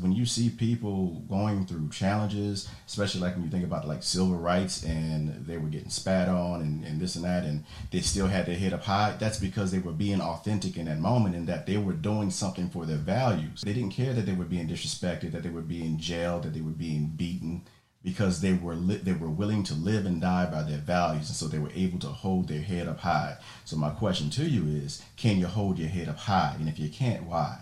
When you see people going through challenges, especially like when you think about like civil rights and they were getting spat on and, and this and that, and they still had their head up high, that's because they were being authentic in that moment and that they were doing something for their values. They didn't care that they were being disrespected, that they were being jailed, that they were being beaten because they were li- they were willing to live and die by their values and so they were able to hold their head up high. So my question to you is can you hold your head up high? And if you can't why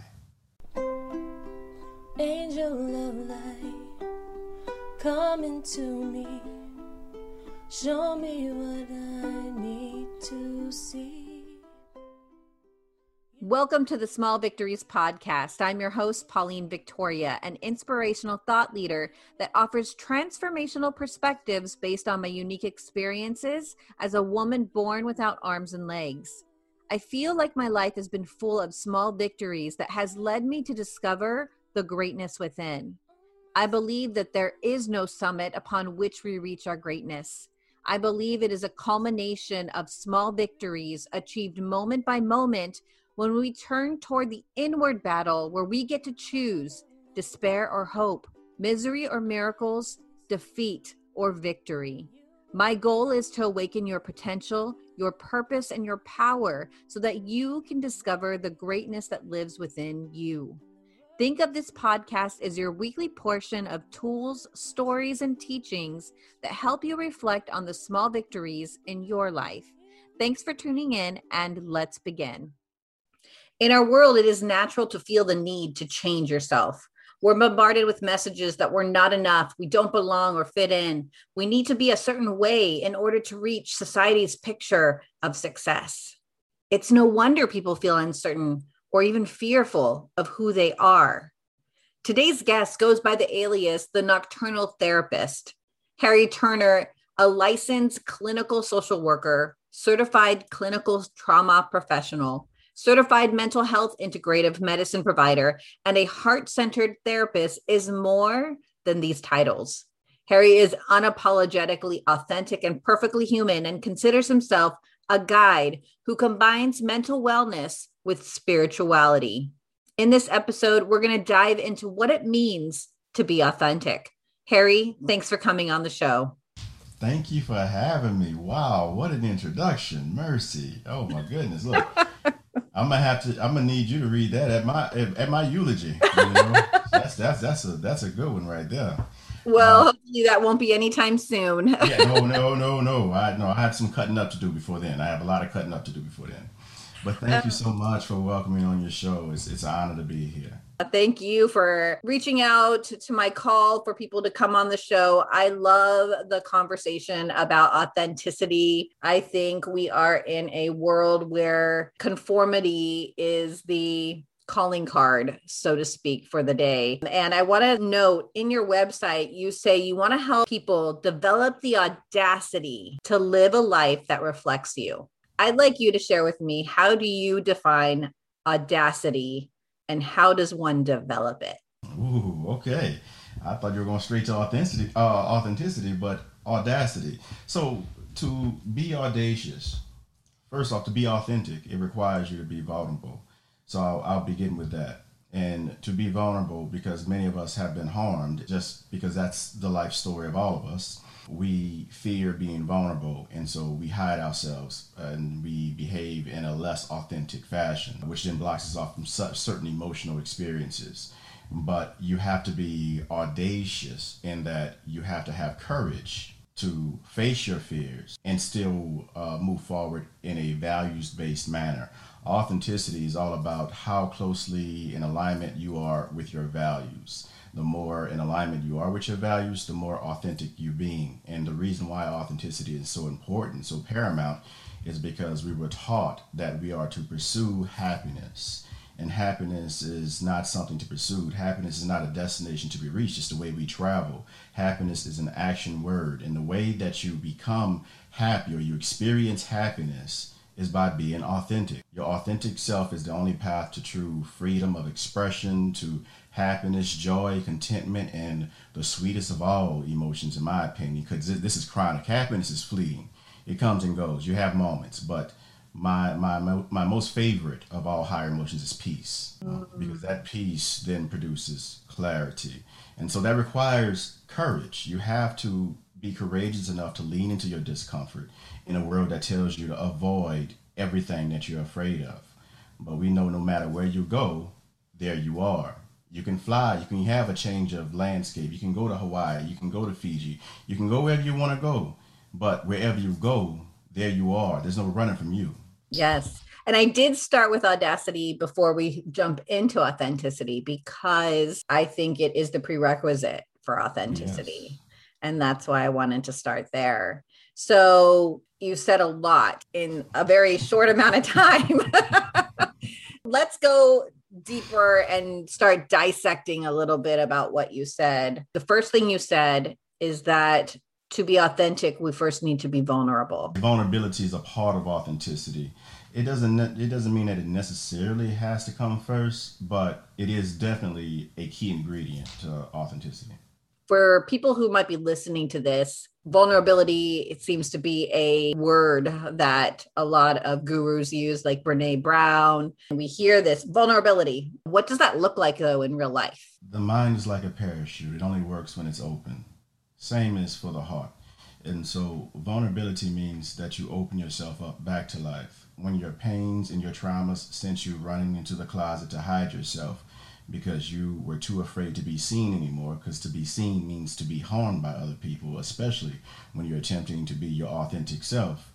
angel of light coming to me show me what i need to see Welcome to the Small Victories Podcast. I'm your host, Pauline Victoria, an inspirational thought leader that offers transformational perspectives based on my unique experiences as a woman born without arms and legs. I feel like my life has been full of small victories that has led me to discover the greatness within. I believe that there is no summit upon which we reach our greatness. I believe it is a culmination of small victories achieved moment by moment when we turn toward the inward battle where we get to choose despair or hope, misery or miracles, defeat or victory. My goal is to awaken your potential, your purpose, and your power so that you can discover the greatness that lives within you. Think of this podcast as your weekly portion of tools, stories, and teachings that help you reflect on the small victories in your life. Thanks for tuning in, and let's begin in our world, it is natural to feel the need to change yourself. We're bombarded with messages that we're not enough, we don't belong or fit in. We need to be a certain way in order to reach society's picture of success. It's no wonder people feel uncertain or even fearful of who they are. Today's guest goes by the alias the nocturnal therapist. Harry Turner, a licensed clinical social worker, certified clinical trauma professional, certified mental health integrative medicine provider, and a heart centered therapist is more than these titles. Harry is unapologetically authentic and perfectly human and considers himself a guide who combines mental wellness with spirituality. In this episode, we're going to dive into what it means to be authentic. Harry, thanks for coming on the show. Thank you for having me. Wow, what an introduction. Mercy. Oh my goodness. Look, I'm gonna have to. I'm gonna need you to read that at my at, my eulogy. You know? that's that's that's a that's a good one right there. Well, uh, hopefully that won't be anytime soon. yeah, no, no, no, no. I no, I have some cutting up to do before then. I have a lot of cutting up to do before then. But thank you um, so much for welcoming on your show. It's it's an honor to be here. Uh, thank you for reaching out to my call for people to come on the show. I love the conversation about authenticity. I think we are in a world where conformity is the calling card, so to speak, for the day. And I want to note in your website, you say you want to help people develop the audacity to live a life that reflects you. I'd like you to share with me how do you define audacity and how does one develop it? Ooh, okay. I thought you were going straight to authenticity, uh, authenticity, but audacity. So to be audacious, first off, to be authentic, it requires you to be vulnerable. So I'll, I'll begin with that. And to be vulnerable, because many of us have been harmed, just because that's the life story of all of us we fear being vulnerable and so we hide ourselves and we behave in a less authentic fashion which then blocks us off from such certain emotional experiences but you have to be audacious in that you have to have courage to face your fears and still uh, move forward in a values based manner. Authenticity is all about how closely in alignment you are with your values the more in alignment you are with your values, the more authentic you're being. And the reason why authenticity is so important, so paramount, is because we were taught that we are to pursue happiness. And happiness is not something to pursue. Happiness is not a destination to be reached. It's the way we travel. Happiness is an action word. And the way that you become happy or you experience happiness is by being authentic. Your authentic self is the only path to true freedom of expression, to happiness, joy, contentment, and the sweetest of all emotions, in my opinion, because this is chronic. Happiness is fleeting, it comes and goes. You have moments, but my my my most favorite of all higher emotions is peace mm-hmm. because that peace then produces clarity and so that requires courage you have to be courageous enough to lean into your discomfort in a world that tells you to avoid everything that you're afraid of but we know no matter where you go there you are you can fly you can have a change of landscape you can go to hawaii you can go to fiji you can go wherever you want to go but wherever you go there you are there's no running from you Yes. And I did start with audacity before we jump into authenticity because I think it is the prerequisite for authenticity. Yes. And that's why I wanted to start there. So you said a lot in a very short amount of time. Let's go deeper and start dissecting a little bit about what you said. The first thing you said is that to be authentic, we first need to be vulnerable. Vulnerability is a part of authenticity. It doesn't it doesn't mean that it necessarily has to come first, but it is definitely a key ingredient to authenticity. For people who might be listening to this, vulnerability it seems to be a word that a lot of gurus use like Brené Brown. We hear this vulnerability. What does that look like though in real life? The mind is like a parachute. It only works when it's open. Same is for the heart. And so vulnerability means that you open yourself up back to life. When your pains and your traumas sent you running into the closet to hide yourself because you were too afraid to be seen anymore, because to be seen means to be harmed by other people, especially when you're attempting to be your authentic self.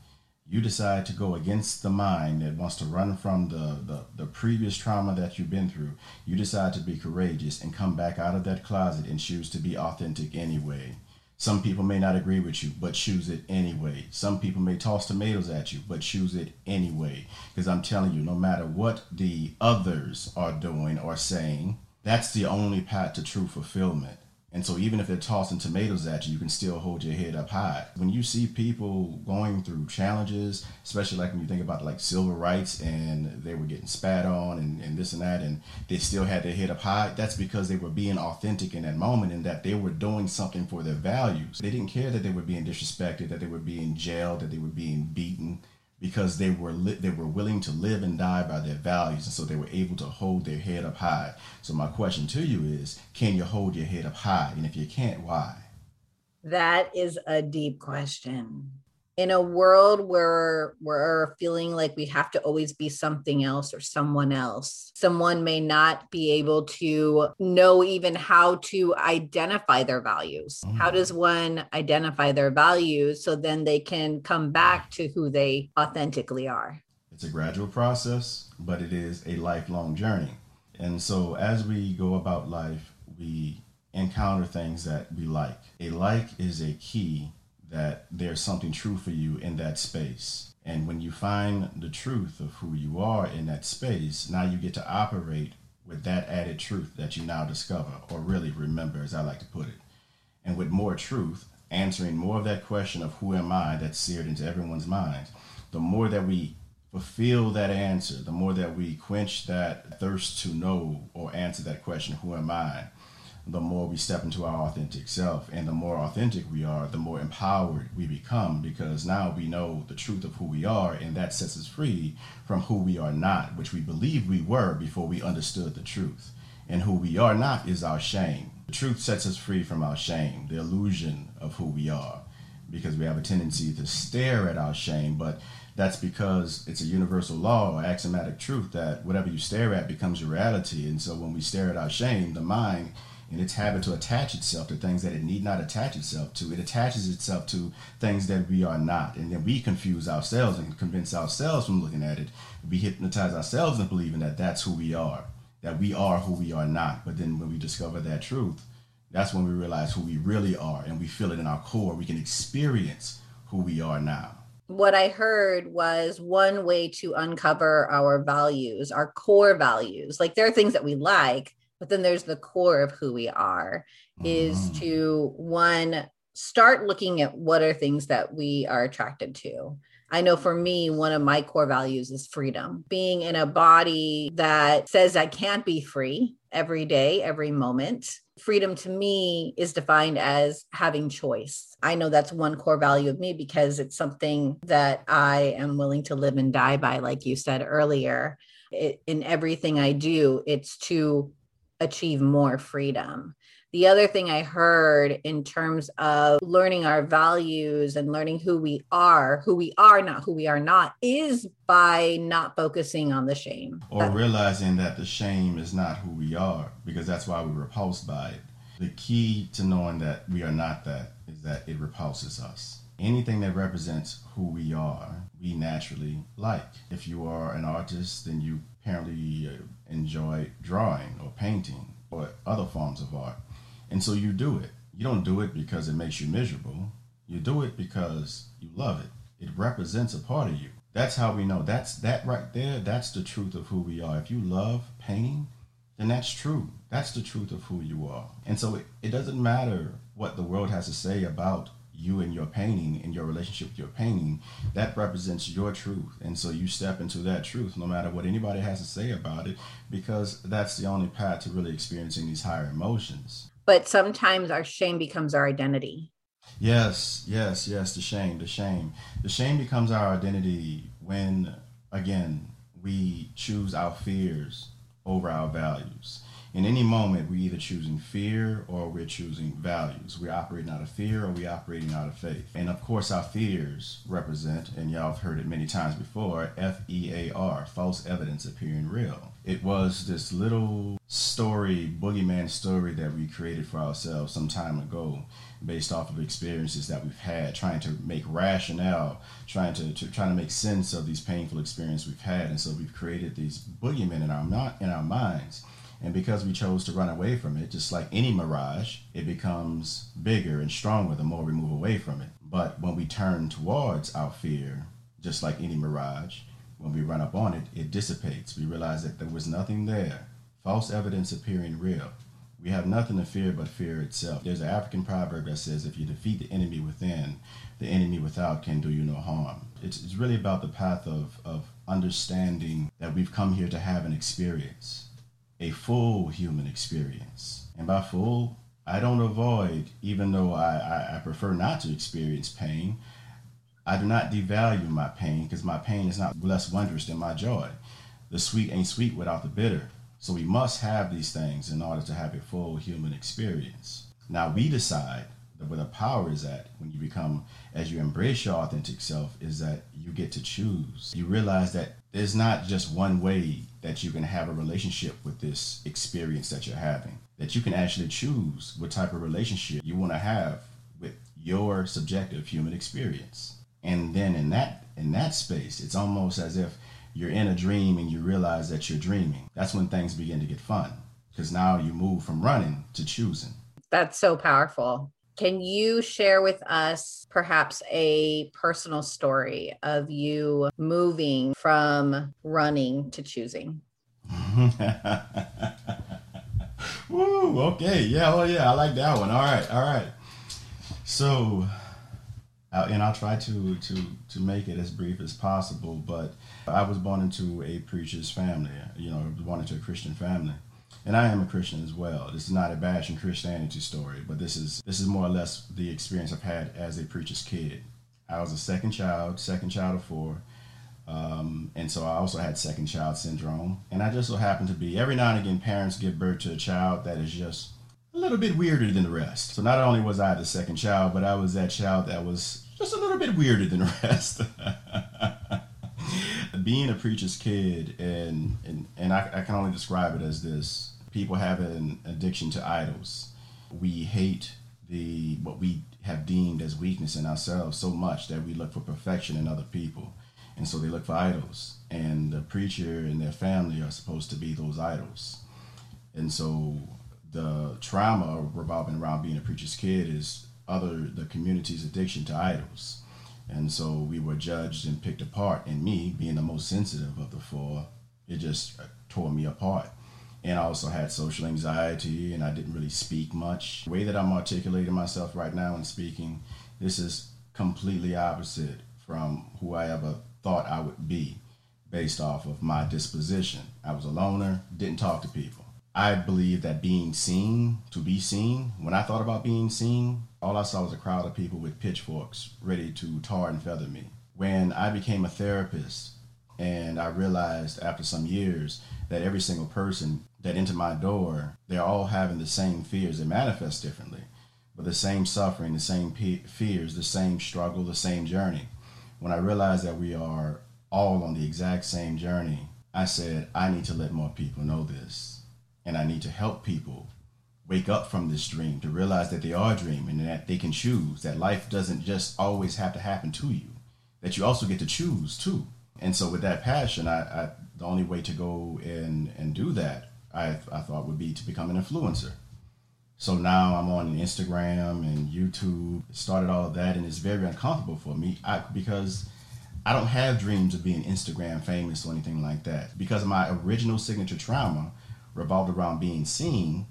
You decide to go against the mind that wants to run from the, the, the previous trauma that you've been through. You decide to be courageous and come back out of that closet and choose to be authentic anyway. Some people may not agree with you, but choose it anyway. Some people may toss tomatoes at you, but choose it anyway. Because I'm telling you, no matter what the others are doing or saying, that's the only path to true fulfillment. And so even if they're tossing tomatoes at you, you can still hold your head up high. When you see people going through challenges, especially like when you think about like civil rights and they were getting spat on and, and this and that, and they still had their head up high, that's because they were being authentic in that moment and that they were doing something for their values. They didn't care that they were being disrespected, that they were being jailed, that they were being beaten because they were li- they were willing to live and die by their values and so they were able to hold their head up high. So my question to you is can you hold your head up high? And if you can't why? That is a deep question in a world where we're feeling like we have to always be something else or someone else, someone may not be able to know even how to identify their values. Mm. How does one identify their values so then they can come back to who they authentically are? It's a gradual process, but it is a lifelong journey. And so as we go about life, we encounter things that we like. A like is a key that there's something true for you in that space. And when you find the truth of who you are in that space, now you get to operate with that added truth that you now discover, or really remember, as I like to put it. And with more truth, answering more of that question of who am I that's seared into everyone's mind, the more that we fulfill that answer, the more that we quench that thirst to know or answer that question, who am I? The more we step into our authentic self. And the more authentic we are, the more empowered we become because now we know the truth of who we are, and that sets us free from who we are not, which we believe we were before we understood the truth. And who we are not is our shame. The truth sets us free from our shame, the illusion of who we are, because we have a tendency to stare at our shame, but that's because it's a universal law or axiomatic truth that whatever you stare at becomes your reality. And so when we stare at our shame, the mind in its habit to attach itself to things that it need not attach itself to. It attaches itself to things that we are not. And then we confuse ourselves and convince ourselves from looking at it. We hypnotize ourselves into believing that that's who we are, that we are who we are not. But then when we discover that truth, that's when we realize who we really are and we feel it in our core. We can experience who we are now what I heard was one way to uncover our values, our core values. Like there are things that we like, but then there's the core of who we are is mm. to one start looking at what are things that we are attracted to I know for me, one of my core values is freedom. Being in a body that says I can't be free every day, every moment, freedom to me is defined as having choice. I know that's one core value of me because it's something that I am willing to live and die by, like you said earlier. It, in everything I do, it's to achieve more freedom. The other thing I heard in terms of learning our values and learning who we are, who we are, not who we are not, is by not focusing on the shame. Or realizing that the shame is not who we are, because that's why we're repulsed by it. The key to knowing that we are not that is that it repulses us. Anything that represents who we are, we naturally like. If you are an artist, then you apparently uh, enjoy drawing or painting or other forms of art and so you do it. You don't do it because it makes you miserable. You do it because you love it. It represents a part of you. That's how we know. That's that right there. That's the truth of who we are. If you love painting, then that's true. That's the truth of who you are. And so it, it doesn't matter what the world has to say about you and your painting and your relationship with your painting. That represents your truth. And so you step into that truth no matter what anybody has to say about it, because that's the only path to really experiencing these higher emotions but sometimes our shame becomes our identity. Yes, yes, yes, the shame, the shame. The shame becomes our identity when, again, we choose our fears over our values. In any moment, we're either choosing fear or we're choosing values. We're operating out of fear or we're operating out of faith. And of course, our fears represent, and y'all have heard it many times before, F E A R, false evidence appearing real. It was this little story, boogeyman story that we created for ourselves some time ago based off of experiences that we've had, trying to make rationale, trying to, to trying to make sense of these painful experiences we've had. And so we've created these boogeymen in our not in our minds and because we chose to run away from it, just like any mirage, it becomes bigger and stronger the more we move away from it. But when we turn towards our fear, just like any mirage, when we run up on it, it dissipates. We realize that there was nothing there. False evidence appearing real. We have nothing to fear but fear itself. There's an African proverb that says, if you defeat the enemy within, the enemy without can do you no harm. It's, it's really about the path of, of understanding that we've come here to have an experience a full human experience. And by full, I don't avoid, even though I, I, I prefer not to experience pain, I do not devalue my pain because my pain is not less wondrous than my joy. The sweet ain't sweet without the bitter. So we must have these things in order to have a full human experience. Now we decide where the power is at when you become, as you embrace your authentic self, is that you get to choose. You realize that there's not just one way that you can have a relationship with this experience that you're having. That you can actually choose what type of relationship you want to have with your subjective human experience. And then in that in that space, it's almost as if you're in a dream and you realize that you're dreaming. That's when things begin to get fun because now you move from running to choosing. That's so powerful. Can you share with us perhaps a personal story of you moving from running to choosing? Woo, okay. Yeah, oh yeah, I like that one. All right, all right. So, uh, and I'll try to to to make it as brief as possible. But I was born into a preacher's family. You know, born into a Christian family and I am a Christian as well. This is not a bashing Christianity story, but this is this is more or less the experience I've had as a preacher's kid. I was a second child, second child of four, um, and so I also had second child syndrome. And I just so happened to be every now and again parents give birth to a child that is just a little bit weirder than the rest. So not only was I the second child, but I was that child that was just a little bit weirder than the rest. Being a preacher's kid, and and, and I, I can only describe it as this people have an addiction to idols. We hate the what we have deemed as weakness in ourselves so much that we look for perfection in other people. And so they look for idols. And the preacher and their family are supposed to be those idols. And so the trauma revolving around being a preacher's kid is other the community's addiction to idols. And so we were judged and picked apart. And me, being the most sensitive of the four, it just tore me apart and I also had social anxiety and I didn't really speak much. The way that I'm articulating myself right now and speaking, this is completely opposite from who I ever thought I would be based off of my disposition. I was a loner, didn't talk to people. I believe that being seen, to be seen, when I thought about being seen, all I saw was a crowd of people with pitchforks ready to tar and feather me. When I became a therapist and I realized after some years that every single person that entered my door, they're all having the same fears. They manifest differently, but the same suffering, the same pe- fears, the same struggle, the same journey. When I realized that we are all on the exact same journey, I said, I need to let more people know this. And I need to help people wake up from this dream to realize that they are dreaming and that they can choose, that life doesn't just always have to happen to you, that you also get to choose too. And so, with that passion, I, I the only way to go and, and do that, I, I thought would be to become an influencer. So now I'm on Instagram and YouTube. Started all of that, and it's very uncomfortable for me I, because I don't have dreams of being Instagram famous or anything like that. Because my original signature trauma revolved around being seen.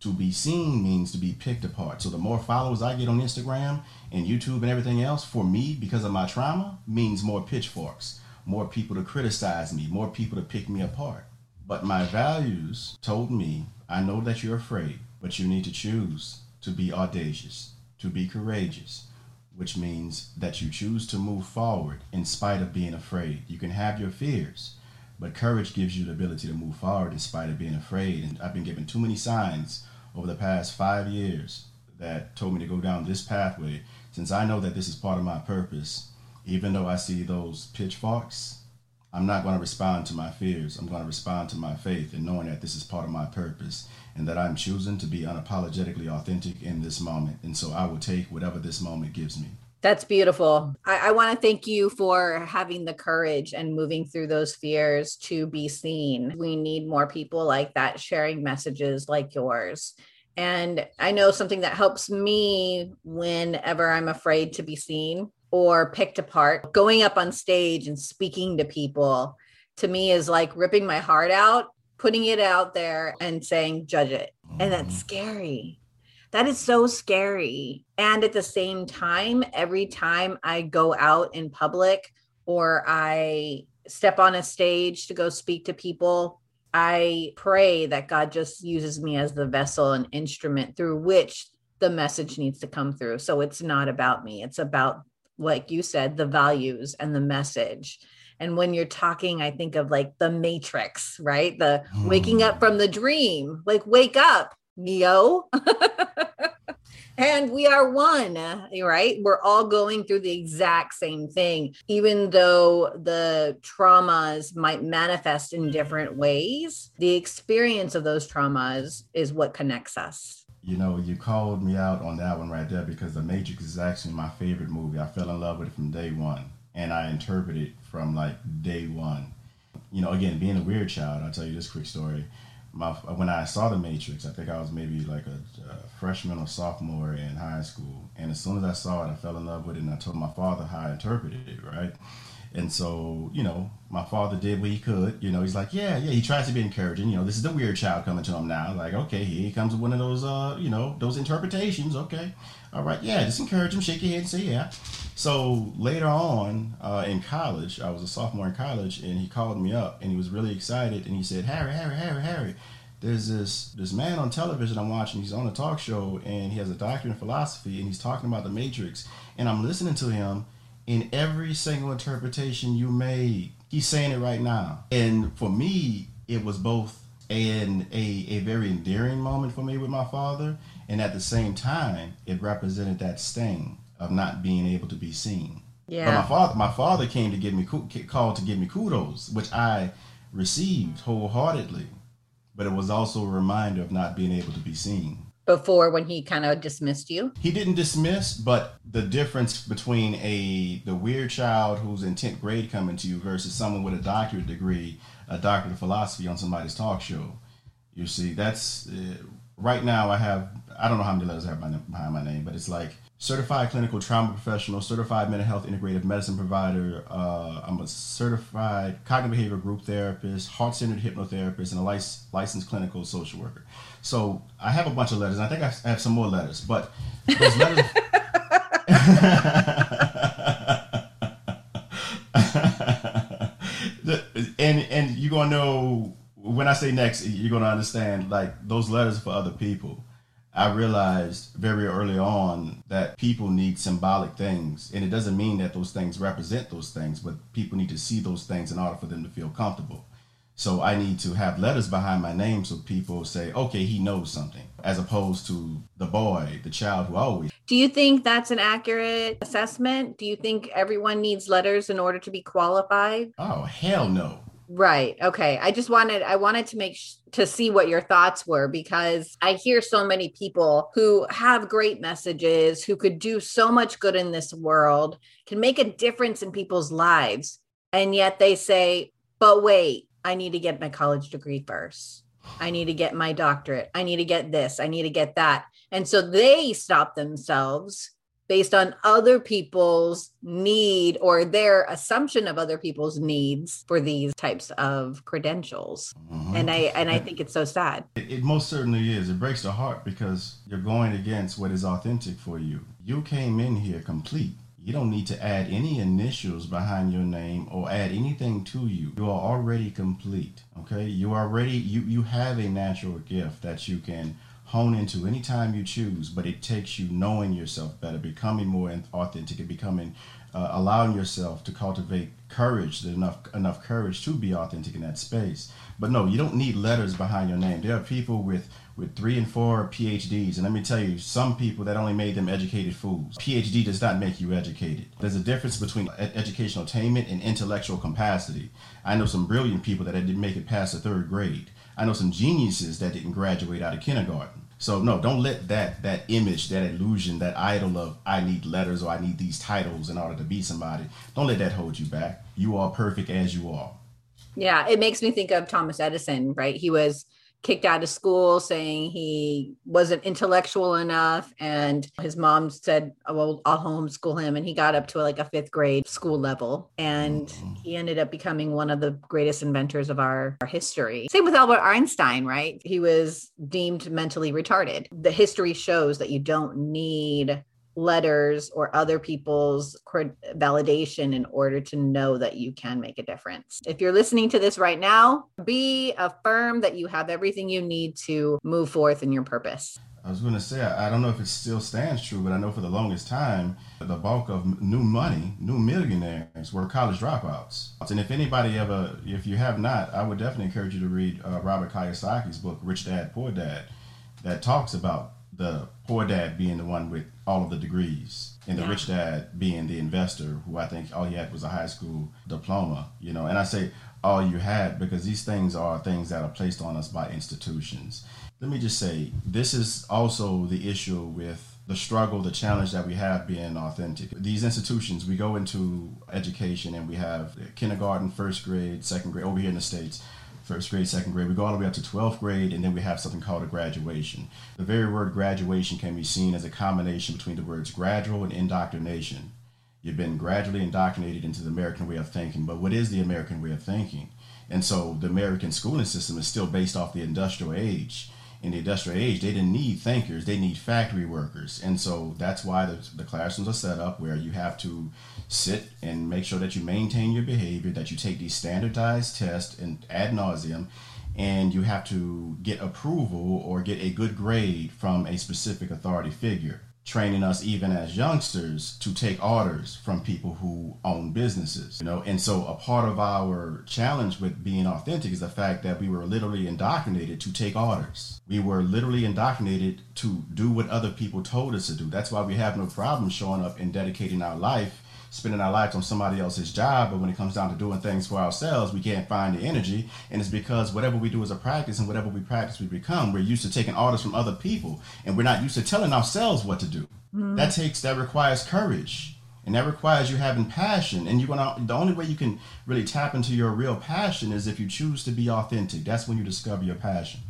To be seen means to be picked apart. So the more followers I get on Instagram and YouTube and everything else, for me, because of my trauma, means more pitchforks, more people to criticize me, more people to pick me apart. But my values told me, I know that you're afraid, but you need to choose to be audacious, to be courageous, which means that you choose to move forward in spite of being afraid. You can have your fears, but courage gives you the ability to move forward in spite of being afraid. And I've been given too many signs over the past five years that told me to go down this pathway. Since I know that this is part of my purpose, even though I see those pitchforks, I'm not going to respond to my fears. I'm going to respond to my faith and knowing that this is part of my purpose and that I'm choosing to be unapologetically authentic in this moment. And so I will take whatever this moment gives me. That's beautiful. I, I want to thank you for having the courage and moving through those fears to be seen. We need more people like that sharing messages like yours. And I know something that helps me whenever I'm afraid to be seen or picked apart, going up on stage and speaking to people to me is like ripping my heart out, putting it out there and saying, judge it. And that's mm-hmm. scary that is so scary. And at the same time, every time I go out in public or I step on a stage to go speak to people, I pray that God just uses me as the vessel and instrument through which the message needs to come through. So it's not about me, it's about, like you said, the values and the message. And when you're talking, I think of like the matrix, right? The waking up hmm. from the dream, like wake up, Neo. and we are one, right? We're all going through the exact same thing, even though the traumas might manifest in different ways. The experience of those traumas is what connects us. You know, you called me out on that one right there because The Matrix is actually my favorite movie. I fell in love with it from day one, and I interpreted from like day one. You know, again, being a weird child, I'll tell you this quick story my when I saw The Matrix, I think I was maybe like a, a, freshman or sophomore in high school, and as soon as I saw it, I fell in love with it, and I told my father how I interpreted it, right? And so, you know, my father did what he could. You know, he's like, yeah, yeah. He tries to be encouraging. You know, this is the weird child coming to him now. Like, okay, here he comes with one of those, uh, you know, those interpretations. Okay, all right, yeah. Just encourage him, shake your head, and say yeah. So later on uh, in college, I was a sophomore in college, and he called me up, and he was really excited, and he said, Harry, Harry, Harry, Harry. There's this this man on television I'm watching. He's on a talk show, and he has a doctorate in philosophy, and he's talking about the Matrix. And I'm listening to him, in every single interpretation you made, he's saying it right now. And for me, it was both an a, a very endearing moment for me with my father, and at the same time, it represented that sting of not being able to be seen. Yeah. But my father, my father came to give me called to give me kudos, which I received wholeheartedly. But it was also a reminder of not being able to be seen before when he kind of dismissed you? He didn't dismiss, but the difference between a the weird child who's in 10th grade coming to you versus someone with a doctorate degree, a doctorate of philosophy on somebody's talk show. You see, that's uh, right now I have I don't know how many letters I have behind my name, but it's like certified clinical trauma professional, certified mental health integrative medicine provider. Uh, I'm a certified cognitive behavior group therapist, heart centered hypnotherapist, and a lic- licensed clinical social worker. So I have a bunch of letters. I think I have some more letters, but those letters. and and you're gonna know when I say next, you're going to understand like those letters for other people. I realized very early on that people need symbolic things. And it doesn't mean that those things represent those things, but people need to see those things in order for them to feel comfortable. So I need to have letters behind my name so people say, okay, he knows something, as opposed to the boy, the child who always. Do you think that's an accurate assessment? Do you think everyone needs letters in order to be qualified? Oh, hell no. Right. Okay. I just wanted I wanted to make sh- to see what your thoughts were because I hear so many people who have great messages, who could do so much good in this world, can make a difference in people's lives, and yet they say, "But wait, I need to get my college degree first. I need to get my doctorate. I need to get this. I need to get that." And so they stop themselves based on other people's need or their assumption of other people's needs for these types of credentials mm-hmm. and i and i think it's so sad it, it, most certainly is it breaks the heart because you're going against what is authentic for you you came in here complete you don't need to add any initials behind your name or add anything to you. You are already complete. Okay? You already you you have a natural gift that you can hone into anytime you choose, but it takes you knowing yourself better, becoming more authentic, and becoming, uh, allowing yourself to cultivate courage, enough enough courage to be authentic in that space. But no, you don't need letters behind your name. There are people with with three and four PhDs, and let me tell you, some people that only made them educated fools. PhD does not make you educated. There's a difference between educational attainment and intellectual capacity. I know some brilliant people that didn't make it past the third grade. I know some geniuses that didn't graduate out of kindergarten. So no, don't let that that image, that illusion, that idol of I need letters or I need these titles in order to be somebody. Don't let that hold you back. You are perfect as you are. Yeah, it makes me think of Thomas Edison, right? He was kicked out of school saying he wasn't intellectual enough. And his mom said oh, well i'll homeschool him. And he got up to like a fifth grade school level. And mm-hmm. he ended up becoming one of the greatest inventors of our, our history. Same with albert einstein right? He was deemed mentally retarded. The history shows that you don't need letters or other people's validation in order to know that you can make a difference. If you're listening to this right now, be affirm that you have everything you need to move forth in your purpose. I was going to say, I don't know if it still stands true, but I know for the longest time, the bulk of new money, new millionaires were college dropouts. And if anybody ever, if you have not, I would definitely encourage you to read uh, Robert Kiyosaki's book, Rich Dad, Poor Dad, that talks about the poor dad being the one with all of the degrees and the yeah. rich dad being the investor who I think all he had was a high school diploma, you know. And I say all you had because these things are things that are placed on us by institutions. Let me just say this is also the issue with the struggle, the challenge that we have being authentic. These institutions, we go into education and we have kindergarten, first grade, second grade over here in the States first grade, second grade. We go all the way up to 12th grade, and then we have something called a graduation. The very word graduation can be seen as a combination between the words gradual and indoctrination. You've been gradually indoctrinated into the American way of thinking, but what is the American way of thinking? And so the American schooling system is still based off the industrial age in the industrial age, they didn't need thinkers, they need factory workers. And so that's why the, the, classrooms are set up where you have to sit and make sure that you maintain your behavior, that you take these standardized tests and ad nauseum, and you have to get approval or get a good grade from a specific authority figure training us even as youngsters to take orders from people who own businesses you know? And so a part of our challenge with being authentic is the fact that we were literally indoctrinated to take orders. We were literally indoctrinated to do what other people told us to do. That's why we have no problem showing up and dedicating our life spending our lives on somebody else's job, but when it comes down to doing things for ourselves, we can't find the energy. And it's because whatever we do as a practice and whatever we practice, we become. We're used to taking orders from other people, and we're not used to telling ourselves what to do. Mm-hmm. That takes that requires courage, and that requires you having passion. And you're gonna the only way you can really tap into your real passion is if you choose to be authentic. That's when you discover your passion.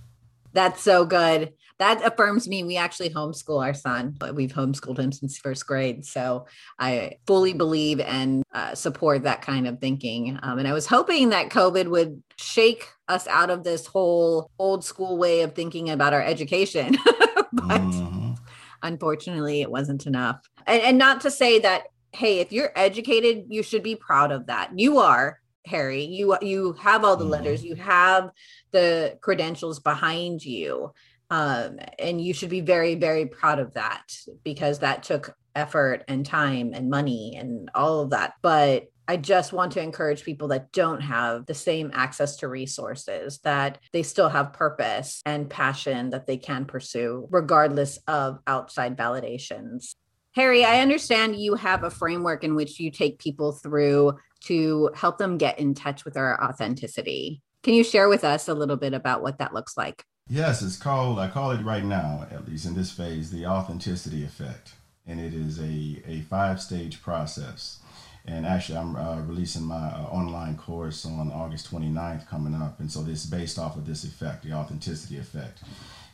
That's so good. That affirms me. We actually homeschool our son. But we've homeschooled him since first grade. So I fully believe and uh, support that kind of thinking. Um, and I was hoping that COVID would shake us out of this whole old school way of thinking about our education. but mm-hmm. unfortunately, it wasn't enough. And, and not to say that, hey, if you're educated, you should be proud of that. You are Harry. You you have all the letters, you have the credentials behind you. Um, and you should be very, very proud of that because that took effort and time and money and all of that. But I just want to encourage people that don't have the same access to resources, that they still have purpose and passion that they can pursue, regardless of outside validations. Harry, I understand you have a framework in which you take people through to help them get in touch with their authenticity. Can you share with us a little bit about what that looks like? Yes, it's called, I call it right now, at least in this phase, the authenticity effect. And it is a, a five stage process. And actually, I'm uh, releasing my uh, online course on August 29th coming up. And so this is based off of this effect, the authenticity effect.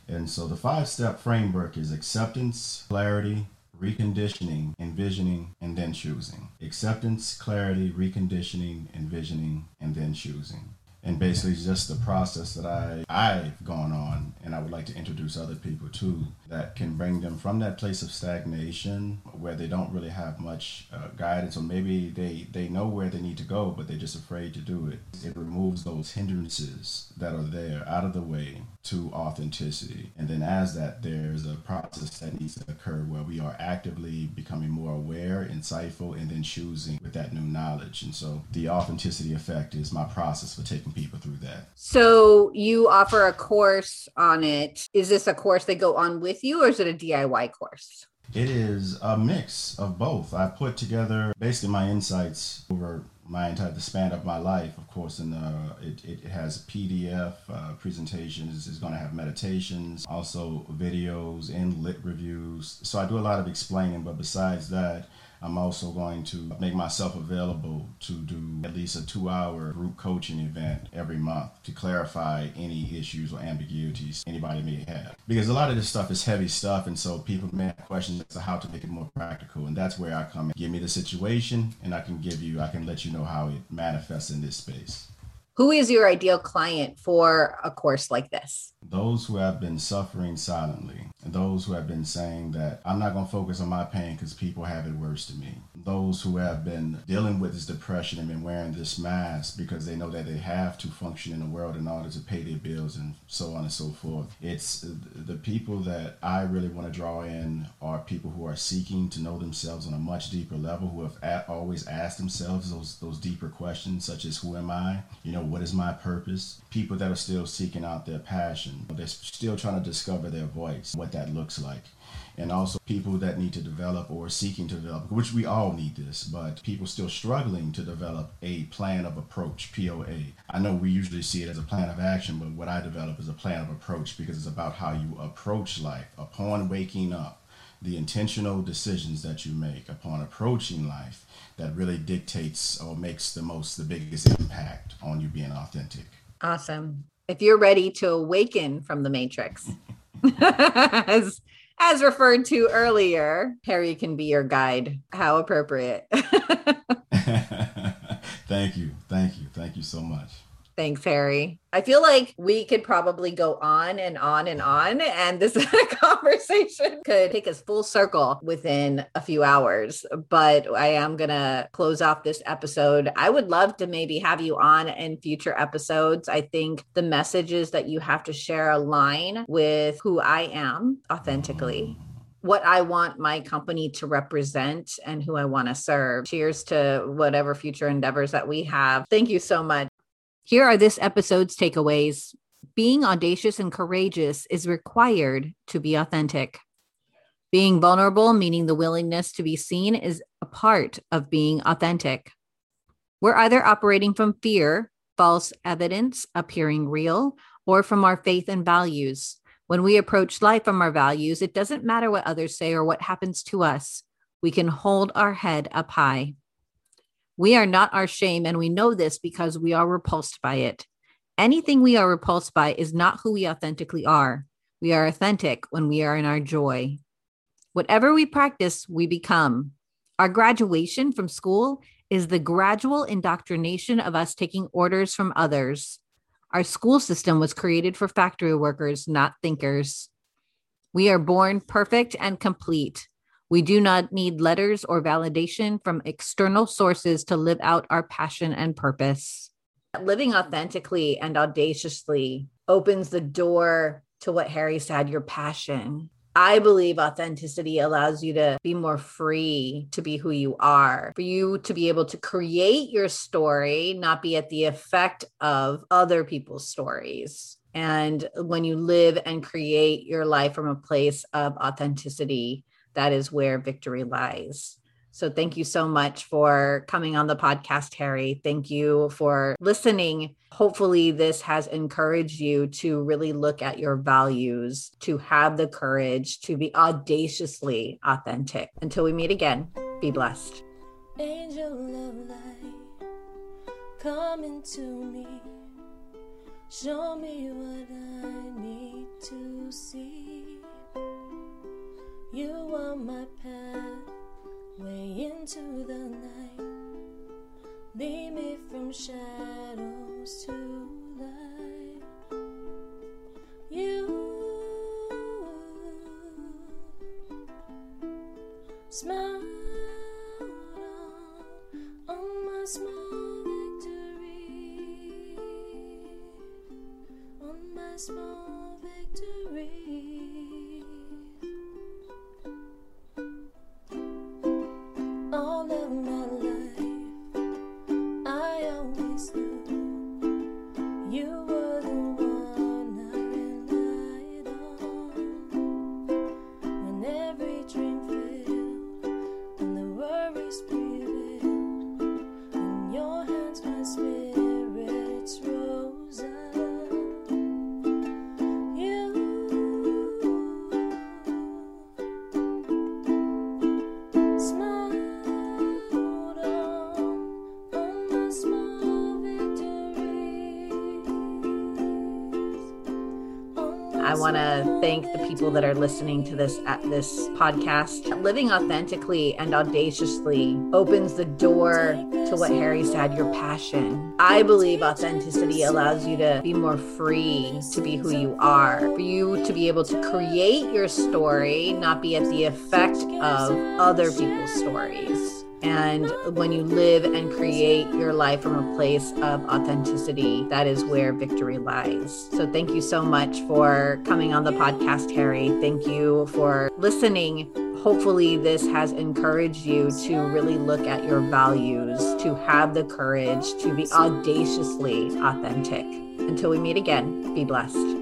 And so the five step framework is acceptance, clarity, reconditioning, envisioning, and then choosing. Acceptance, clarity, reconditioning, envisioning, and then choosing. And basically, just the process that I, I've gone on, and I would like to introduce other people too that can bring them from that place of stagnation where they don't really have much uh, guidance, or maybe they, they know where they need to go, but they're just afraid to do it. It removes those hindrances that are there out of the way to authenticity. And then, as that, there's a process that needs to occur where we are actively becoming more aware, insightful, and then choosing with that new knowledge. And so, the authenticity effect is my process for taking people through that. So you offer a course on it. Is this a course they go on with you or is it a DIY course? It is a mix of both. I put together basically my insights over my entire the span of my life. Of course, and uh, it, it has PDF uh, presentations. It's going to have meditations, also videos and lit reviews. So I do a lot of explaining. But besides that, I'm also going to make myself available to do at least a two hour group coaching event every month to clarify any issues or ambiguities anybody may have. Because a lot of this stuff is heavy stuff, and so people may have questions as to how to make it more practical. And that's where I come in. Give me the situation, and I can give you, I can let you know how it manifests in this space. Who is your ideal client for a course like this? Those who have been suffering silently, those who have been saying that I'm not going to focus on my pain because people have it worse than me. Those who have been dealing with this depression and been wearing this mask because they know that they have to function in the world in order to pay their bills and so on and so forth. It's uh, the people that I really want to draw in are people who are seeking to know themselves on a much deeper level, who have always asked themselves those those deeper questions, such as who am I? You know, what is my purpose? People that are still seeking out their passion, they're still trying to discover their voice, what that looks like and also people that need to develop or seeking to develop, which we all need this, but people still struggling to develop a plan of approach, POA. I know we usually see it as a plan of action, but what I develop is a plan of approach because it's about how you approach life upon waking up, the intentional decisions that you make upon approaching life that really dictates or makes the most, the biggest impact on you being authentic. Awesome. If you're ready to awaken from the matrix, as as referred to earlier, Harry can be your guide. How appropriate. thank you. Thank you. Thank you so much. Thanks, Harry. I feel like we could probably go on and on and on, and this conversation could take us full circle within a few hours. But I am going to close off this episode. I would love to maybe have you on in future episodes. I think the messages that you have to share align with who I am authentically what I want my company to represent and who I want to serve. Cheers to whatever future endeavors that we have. Thank you so much. Here are this episode's takeaways. Being audacious and courageous is required to be authentic. Being vulnerable, meaning the willingness to be seen, is a part of being authentic. We're either operating from fear, false evidence appearing real, or from our faith and values. When we approach life from our values, it doesn't matter what others say or what happens to us. We can hold our head up high. We are not our shame, and we know this because we are repulsed by it. Anything we are repulsed by is not who we authentically are. We are authentic when we are in our joy. Whatever we practice, we become. Our graduation from school is the gradual indoctrination of us taking orders from others. Our school system was created for factory workers, not thinkers. We are born perfect and complete. We do not need letters or validation from external sources to live out our passion and purpose. Living authentically and audaciously opens the door to what Harry said your passion. I believe authenticity allows you to be more free to be who you are, for you to be able to create your story, not be at the effect of other people's stories. And when you live and create your life from a place of authenticity, that is where victory lies. So thank you so much for coming on the podcast, Harry. Thank you for listening. Hopefully, this has encouraged you to really look at your values, to have the courage to be audaciously authentic. Until we meet again, be blessed. Angel of light, come into me. Show me what I need to see. You are my path, way into the night. Lead me from shadows to light. You smile on my small victory, on my small I want to thank the people that are listening to this at this podcast. Living authentically and audaciously opens the door to what Harry said, your passion. I believe authenticity allows you to be more free to be who you are, for you to be able to create your story, not be at the effect of other people's stories. And when you live and create your life from a place of authenticity, that is where victory lies. So thank you so much for coming on the podcast, Harry. Thank you for listening. Hopefully, this has encouraged you to really look at your values, to have the courage to be audaciously authentic. Until we meet again, be blessed.